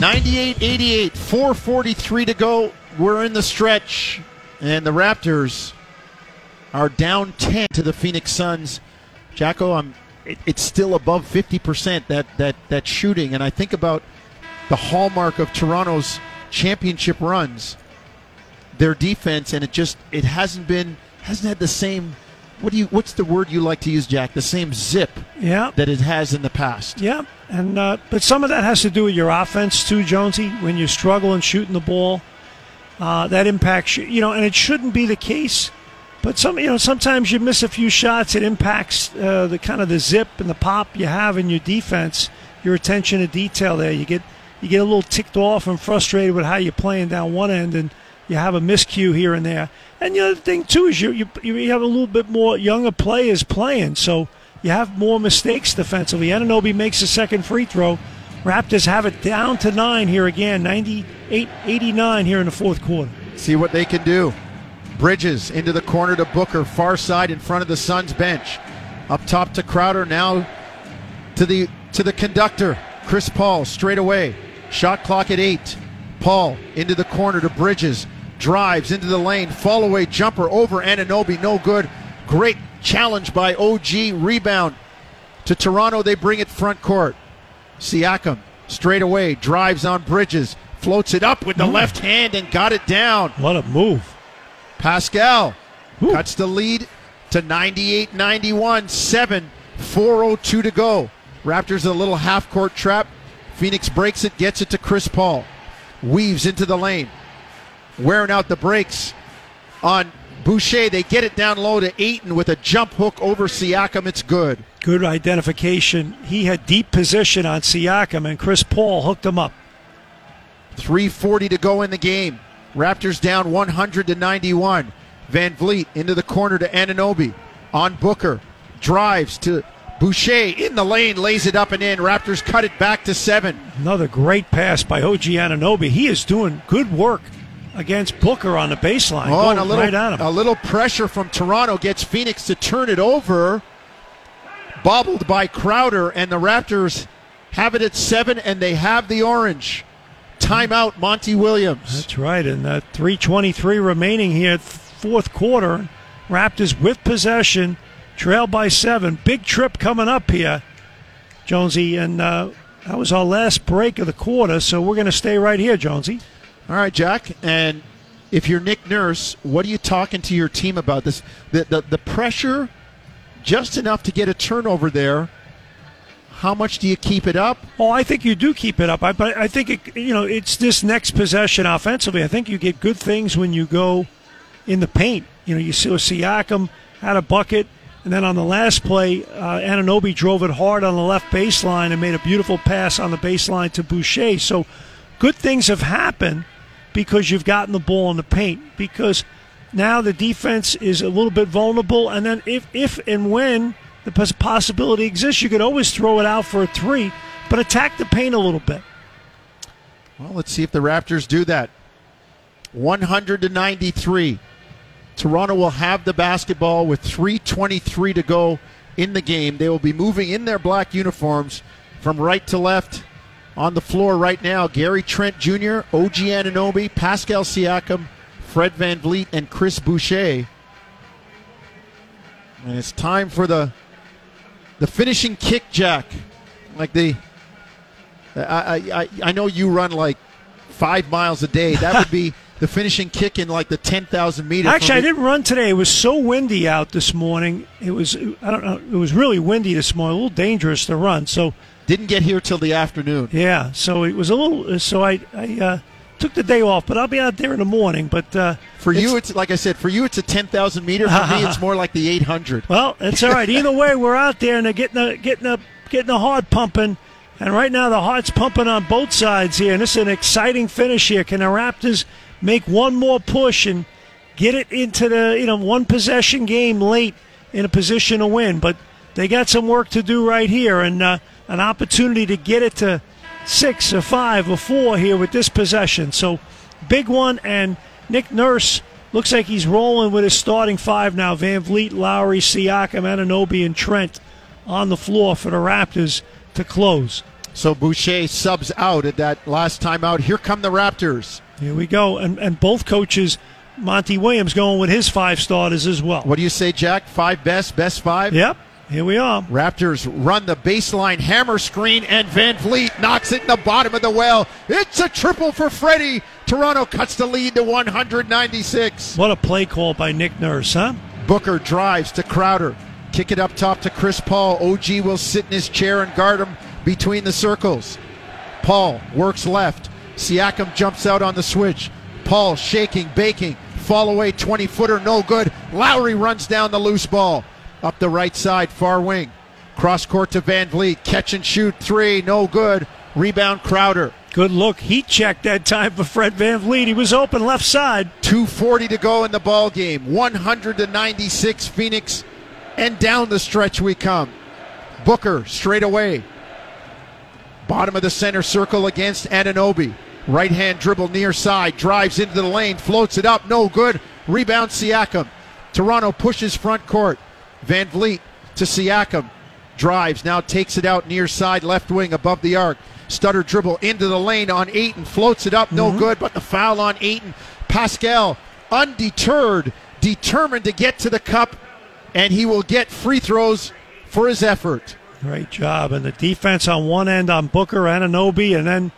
98 88, 443 to go. We're in the stretch, and the Raptors are down 10 to the Phoenix Suns. Jacko, I'm it, it's still above 50% that, that, that shooting. And I think about the hallmark of Toronto's championship runs, their defense, and it just it hasn't been hasn't had the same what do you what's the word you like to use, Jack? The same zip Yeah. that it has in the past. Yeah, and uh, but some of that has to do with your offense too, Jonesy. When you struggle in shooting the ball, uh, that impacts you. You know, and it shouldn't be the case. But some, you know, sometimes you miss a few shots. It impacts uh, the kind of the zip and the pop you have in your defense. Your attention to detail there. You get you get a little ticked off and frustrated with how you're playing down one end, and you have a miscue here and there. And the other thing too is you you, you have a little bit more younger players playing, so you have more mistakes defensively. Anunoby makes a second free throw. Raptors have it down to nine here again, 98-89 here in the fourth quarter. See what they can do. Bridges into the corner to Booker, far side in front of the Suns bench. Up top to Crowder, now to the to the conductor, Chris Paul, straight away. Shot clock at eight. Paul into the corner to Bridges, drives into the lane, fall away jumper over Anunoby, no good. Great challenge by OG, rebound to Toronto. They bring it front court. Siakam straight away drives on Bridges, floats it up with the left hand and got it down. What a move. Pascal cuts the lead to 98 91, 7, 402 to go. Raptors a little half court trap. Phoenix breaks it, gets it to Chris Paul. Weaves into the lane. Wearing out the brakes on Boucher. They get it down low to Ayton with a jump hook over Siakam. It's good. Good identification. He had deep position on Siakam, and Chris Paul hooked him up. 340 to go in the game. Raptors down 100 to 91. VanVleet into the corner to Anunoby. On Booker. Drives to Boucher in the lane, lays it up and in. Raptors cut it back to seven. Another great pass by OG Anunoby. He is doing good work against Booker on the baseline. Oh, Going and a little, right at him. a little pressure from Toronto gets Phoenix to turn it over. Bobbled by Crowder, and the Raptors have it at seven, and they have the orange. Timeout, Monty Williams. That's right. And that 323 remaining here, fourth quarter. Raptors with possession, trail by seven. Big trip coming up here, Jonesy. And uh, that was our last break of the quarter, so we're going to stay right here, Jonesy. All right, Jack. And if you're Nick Nurse, what are you talking to your team about this? The, the, the pressure, just enough to get a turnover there. How much do you keep it up? Oh, I think you do keep it up. I, but I think it, you know it's this next possession offensively. I think you get good things when you go in the paint. You know, you see Siakam had a bucket, and then on the last play, uh, Anunoby drove it hard on the left baseline and made a beautiful pass on the baseline to Boucher. So good things have happened because you've gotten the ball in the paint. Because now the defense is a little bit vulnerable, and then if if and when the possibility exists, you could always throw it out for a three, but attack the paint a little bit. Well, let's see if the Raptors do that. 100 to 93. Toronto will have the basketball with 3.23 to go in the game. They will be moving in their black uniforms from right to left On the floor right now, Gary Trent Jr., OG Anunoby, Pascal Siakam, Fred VanVleet, and Chris Boucher. And it's time for the the finishing kick, Jack. Like the, I, I, I know you run like five miles a day. That would be the finishing kick in like the ten thousand meters. Actually, I didn't run today. It was so windy out this morning. It was I don't know. It was really windy this morning. A little dangerous to run. So didn't get here till the afternoon. Yeah, so it was a little. So I I uh, took the day off, but I'll be out there in the morning. But uh, for you, it's like I said, for you, it's a ten thousand meter. For me, it's more like the eight hundred. Well, it's all right. Either way, we're out there and they're getting the getting the getting the heart pumping. And right now, the heart's pumping on both sides here, and this is an exciting finish here. Can the Raptors make one more push and get it into the you know one possession game late in a position to win? But they got some work to do right here, and uh, an opportunity to get it to six or five or four here with this possession. So big one, and Nick Nurse looks like he's rolling with his starting five now. VanVleet, Lowry, Siakam, Anunoby, and Trent on the floor for the Raptors to close. So Boucher subs out at that last time out. Here come the Raptors. Here we go. And, and both coaches, Monty Williams going with his five starters as well. What do you say, Jack? Five best, best five? Yep. Here we are. Raptors run the baseline hammer screen, and VanVleet knocks it in the bottom of the well. It's a triple for Freddie. Toronto cuts the lead to 196. What a play call by Nick Nurse, huh? Booker drives to Crowder. Kick it up top to Chris Paul. OG will sit in his chair and guard him between the circles. Paul works left. Siakam jumps out on the switch. Paul shaking, baking. Fall away 20 footer, no good. Lowry runs down the loose ball. Up the right side, far wing. Cross court to VanVleet. Catch and shoot three, no good. Rebound Crowder. Good look. Heat check that time for Fred VanVleet. He was open left side. 240 to go in the ball game. 100 to 96 Phoenix. And down the stretch we come. Booker straight away. Bottom of the center circle against Anunoby. Right hand dribble near side. Drives into the lane. Floats it up. No good. Rebound Siakam. Toronto pushes front court. Van Vliet to Siakam. Drives. Now takes it out near side left wing above the arc. Stutter dribble into the lane on Ayton. Floats it up. No mm-hmm. good. But the foul on Ayton. Pascal undeterred. Determined to get to the cup. And he will get free throws for his effort. Great job. And the defense on one end on Booker, Anunoby, and then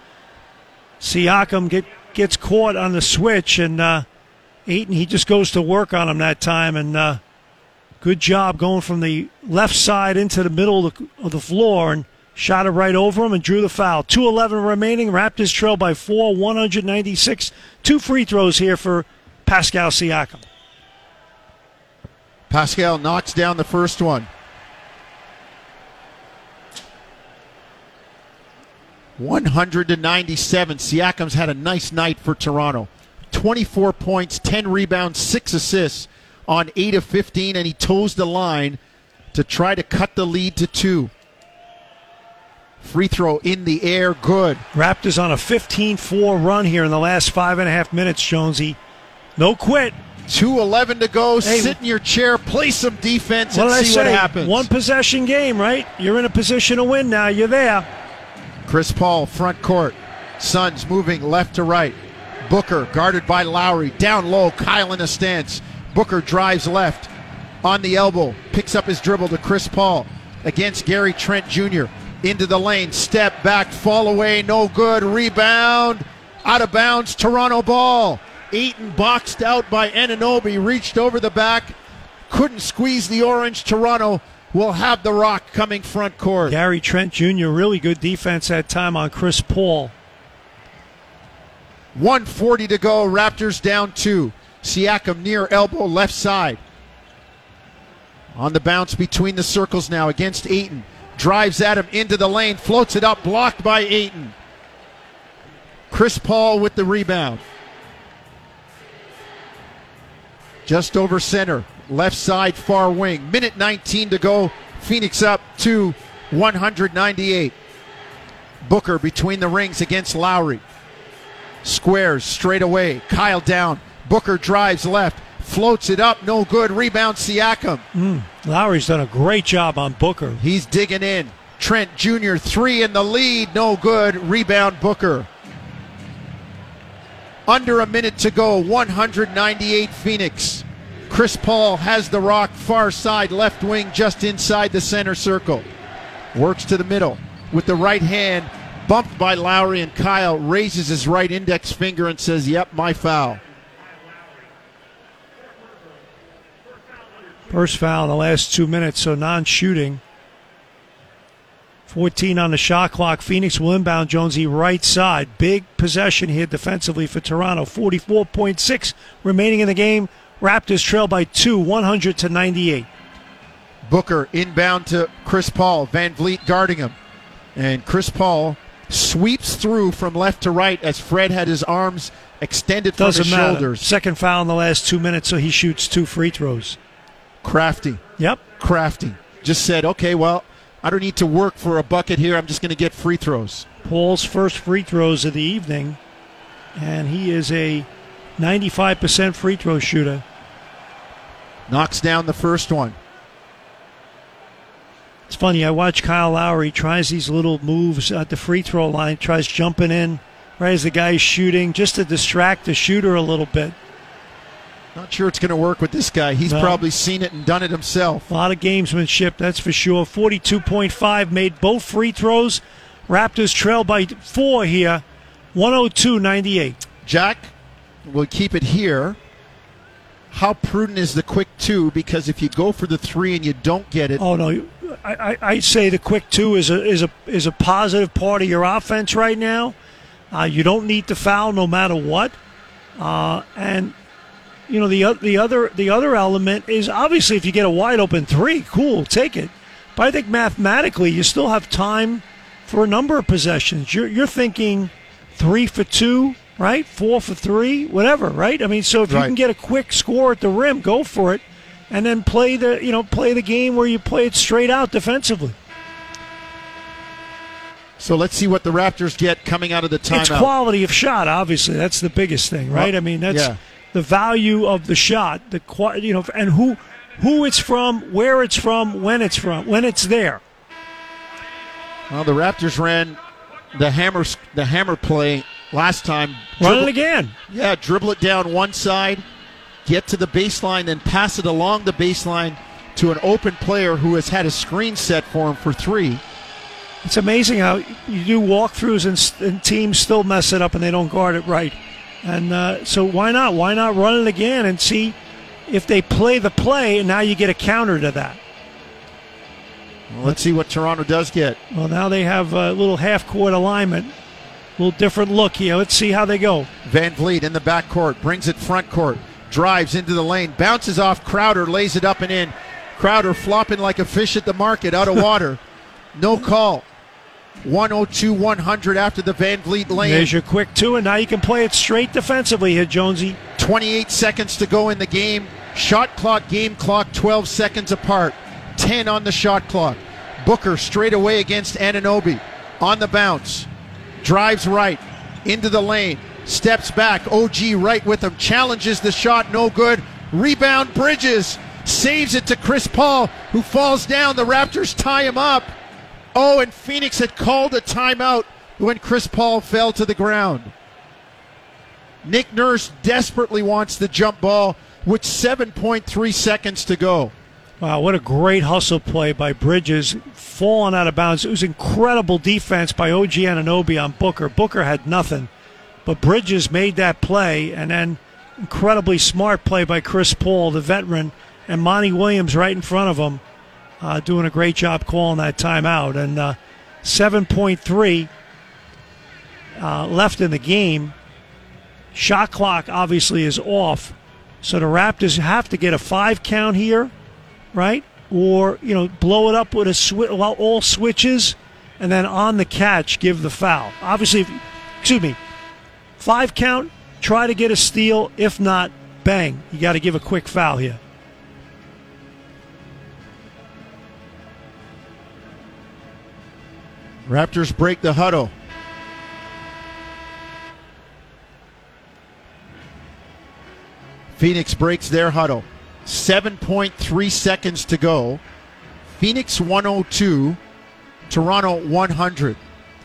Siakam get, gets caught on the switch. And uh, Ayton, he just goes to work on him that time. And uh, good job going from the left side into the middle of the, of the floor and shot it right over him and drew the foul. 2.11 remaining. Raptors trail by four, 196. Two free throws here for Pascal Siakam. Pascal knocks down the first one. 100 to 97. Siakam's had a nice night for Toronto. 24 points, 10 rebounds, 6 assists on 8 of 15, and he toes the line to try to cut the lead to 2. Free throw in the air, good. Raptors on a 15 4 run here in the last five and a half minutes, Jonesy. No quit. 2.11 to go. Hey, Sit in your chair, play some defense, and see what happens. One possession game, right? You're in a position to win now. You're there. Chris Paul, front court. Suns moving left to right. Booker guarded by Lowry. Down low, Kyle in a stance. Booker drives left on the elbow, picks up his dribble to Chris Paul against Gary Trent Jr. Into the lane, step back, fall away, no good. Rebound, out of bounds, Toronto ball. Ayton boxed out by Anunoby, reached over the back, couldn't squeeze the orange. Toronto will have the rock coming front court. Gary Trent Jr., really good defense that time on Chris Paul. 140 to go. Raptors down two. Siakam near elbow, left side. On the bounce between the circles now against Ayton. Drives at him into the lane, floats it up, blocked by Ayton. Chris Paul with the rebound. Just over center left side, far wing. Minute 19 to go. Phoenix up to 198. Booker between the rings against Lowry. Squares straight away. Kyle down. Booker drives left. Floats it up. No good. Rebound Siakam. Mm, Lowry's done a great job on Booker. He's digging in. Trent Jr. three in the lead, no good. Rebound Booker. Under a minute to go, 198 Phoenix. Chris Paul has the rock far side left wing just inside the center circle. Works to the middle with the right hand, bumped by Lowry, and Kyle raises his right index finger and says, Yep, my foul. First foul in the last two minutes, so non shooting. 14 on the shot clock. Phoenix will inbound Jonesy right side. Big possession here defensively for Toronto. 44.6 remaining in the game. Raptors trail by two, 100 to 98. Booker inbound to Chris Paul. VanVleet guarding him. And Chris Paul sweeps through from left to right as Fred had his arms extended from Doesn't his matter. shoulders. Second foul in the last two minutes, so he shoots two free throws. Crafty. Yep. Crafty. Just said, okay, well, I don't need to work for a bucket here. I'm just going to get free throws. Paul's first free throws of the evening, and he is a 95% free throw shooter. Knocks down the first one. It's funny. I watch Kyle Lowry tries these little moves at the free throw line, tries jumping in right as the guy's shooting, just to distract the shooter a little bit. Not sure it's going to work with this guy. He's No. probably seen it and done it himself. A lot of gamesmanship, that's for sure. 42.5 made both free throws. Raptors trail by four here, 102 98. Jack, we'll keep it here. How prudent is the quick two? Because if you go for the three and you don't get it, Oh no, I, I, I say the quick two is a is a is a positive part of your offense right now. Uh, you don't need to foul no matter what, uh, and you know the the other the other element is obviously if you get a wide open three, cool, take it. But I think mathematically you still have time for a number of possessions. You're you're thinking three for two, right? Four for three, whatever, right? I mean, so if you can get a quick score at the rim, go for it, and then play the you know play the game where you play it straight out defensively. so let's see what the Raptors get coming out of the timeout. It's quality of shot, obviously. That's the biggest thing, right? Well, I mean, that's yeah. The value of the shot, the you know, and who who it's from, where it's from, when it's from, when it's there. Well, the Raptors ran the hammer the hammer play last time. Run Dribble- it again. Yeah, dribble it down one side, get to the baseline, then pass it along the baseline to an open player who has had a screen set for him for three. It's amazing how you do walkthroughs and, and teams still mess it up and they don't guard it right. And uh, so why not? Why not run it again and see if they play the play and now you get a counter to that. Well, let's see what Toronto does get. Well, now they have a little half court alignment, a little different look here. Let's see how they go. VanVleet in the backcourt, brings it front court, drives into the lane, bounces off Crowder, lays it up and in. Crowder flopping like a fish at the market out of water. no call. 102 100 after the VanVleet lane. There's your quick two, and now you can play it straight defensively here, Jonesy. 28 seconds to go in the game. Shot clock, game clock, 12 seconds apart. 10 on the shot clock. Booker straight away against Anunoby. On the bounce. Drives right. Into the lane. Steps back. OG right with him. Challenges the shot. No good. Rebound Bridges. Saves it to Chris Paul, who falls down. The Raptors tie him up. Oh, and Phoenix had called a timeout when Chris Paul fell to the ground. Nick Nurse desperately wants the jump ball with 7.3 seconds to go. Wow, what a great hustle play by Bridges, falling out of bounds. It was incredible defense by OG Anunoby on Booker. Booker had nothing, but Bridges made that play, and then incredibly smart play by Chris Paul, the veteran, and Monty Williams right in front of him, uh, doing a great job calling that timeout. And uh, 7.3 uh, left in the game. Shot clock obviously is off, so the Raptors have to get a five count here right? Or you know, blow it up with a swi- well, all switches, and then on the catch give the foul. Obviously, if, excuse me, five count. Try to get a steal. If not, bang, you got to give a quick foul here. Raptors break the huddle. Phoenix breaks their huddle. 7.3 seconds to go. Phoenix 102, Toronto 100.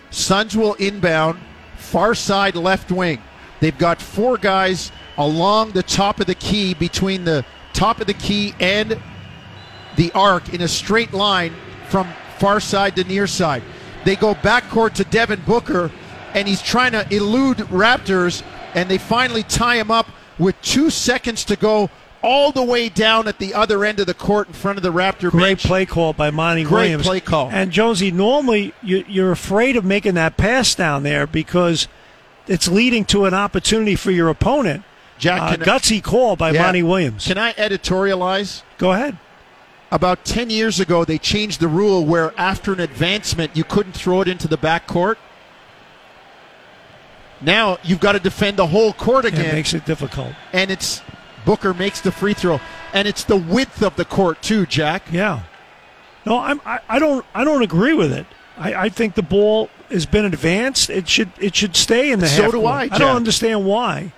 Suns will inbound, far side left wing. They've got four guys along the top of the key between the top of the key and the arc in a straight line from far side to near side. They go backcourt to Devin Booker, and he's trying to elude Raptors, and they finally tie him up with two seconds to go all the way down at the other end of the court in front of the Raptor Great bench. play call by Monty Great Williams. play call. And Jonesy, normally you, you're afraid of making that pass down there because it's leading to an opportunity for your opponent. Jack, Uh, gutsy call by Yeah. Monty Williams. Can I editorialize? Go ahead. About 10 years ago, they changed the rule where after an advancement, you couldn't throw it into the backcourt. Now you've got to defend the whole court Yeah, again. It makes it difficult. and it's Booker makes the free throw, and it's the width of the court too, Jack. Yeah. No, I'm, I, I don't. I don't agree with it. I, I think the ball has been advanced. It should. It should stay in the So half do court. I, I Jack. don't understand why.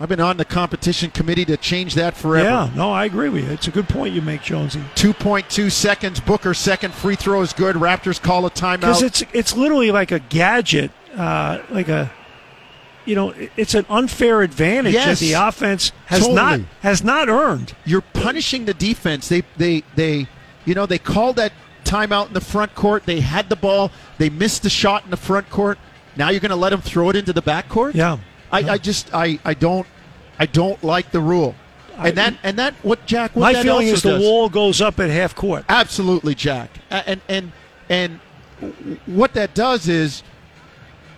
I've been on the competition committee to change that forever. Yeah. No, I agree with you. It's a good point you make, Jonesy. 2.2 seconds. Booker second free throw is good. Raptors call a timeout. Because it's it's literally like a gadget, uh, like a. You know, it's an unfair advantage Yes. that the offense has Totally. not has not earned. You're punishing the defense. They they they you know they called that timeout in the front court. They had the ball. They missed the shot in the front court. Now you're going to let them throw it into the back court? Yeah. I, I just I, I don't I don't like the rule. And that and that what Jack what My feeling is the does- wall goes up at half court. Absolutely, Jack. And and and what that does is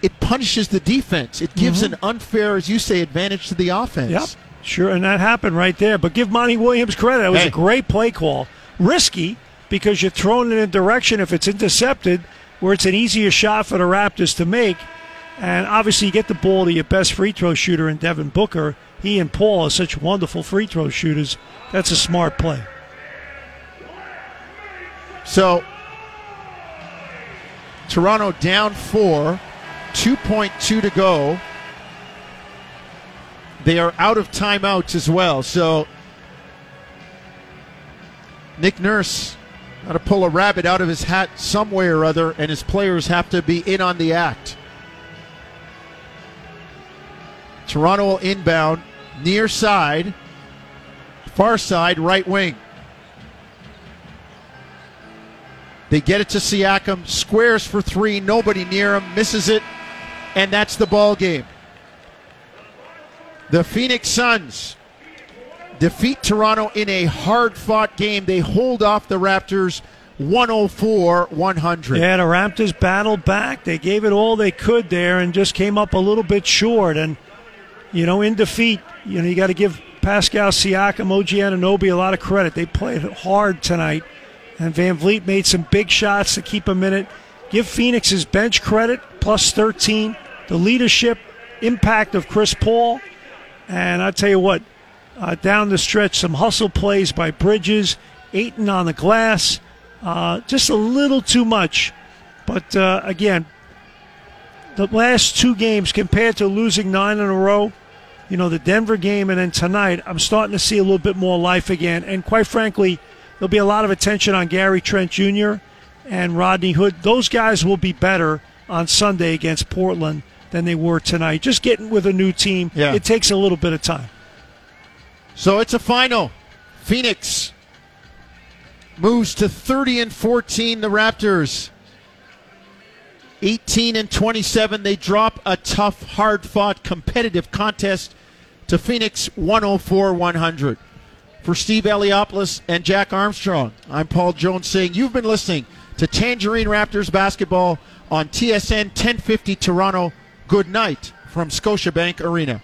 it punishes the defense. It gives an unfair, as you say, advantage to the offense. Mm-hmm. Yep. Sure, and that happened right there. But give Monty Williams credit. That was Hey. a great play call. Risky because you're throwing it in a direction if it's intercepted where it's an easier shot for the Raptors to make. And obviously, you get the ball to your best free throw shooter in Devin Booker. He and Paul are such wonderful free throw shooters. That's a smart play. So Toronto down four, 2.2 to go. They are out of timeouts as well. So Nick Nurse got to pull a rabbit out of his hat some way or other, and his players have to be in on the act. Toronto will inbound near side, far side, right wing. They get it to Siakam, squares for three, nobody near him, misses it, and that's the ball game. The Phoenix Suns defeat Toronto in a hard fought game. They hold off the Raptors 104 100. Yeah, the Raptors battled back. They gave it all they could there and just came up a little bit short. And, you know, in defeat, you know, you got to give Pascal Siakam, OG Anunoby a lot of credit. They played hard tonight. And VanVleet made some big shots to keep him in it. Give Phoenix's bench credit, plus 13. The leadership, impact of Chris Paul. And I tell you what, uh, down the stretch, some hustle plays by Bridges, Ayton on the glass. Uh, just a little too much. But uh, again, the last two games compared to losing nine in a row, you know, the Denver game and then tonight, I'm starting to see a little bit more life again. And quite frankly, there'll be a lot of attention on Gary Trent Jr. and Rodney Hood. Those guys will be better on Sunday against Portland than they were tonight. Just getting with a new team, Yeah. it takes a little bit of time. So it's a final. Phoenix moves to 30 and 14. The Raptors 18 and 27. They drop a tough, hard-fought, competitive contest to Phoenix 104 100. For Steve Eliopoulos and Jack Armstrong, I'm Paul Jones saying you've been listening to Tangerine Raptors basketball on TSN 1050 Toronto. Good night from Scotiabank Arena.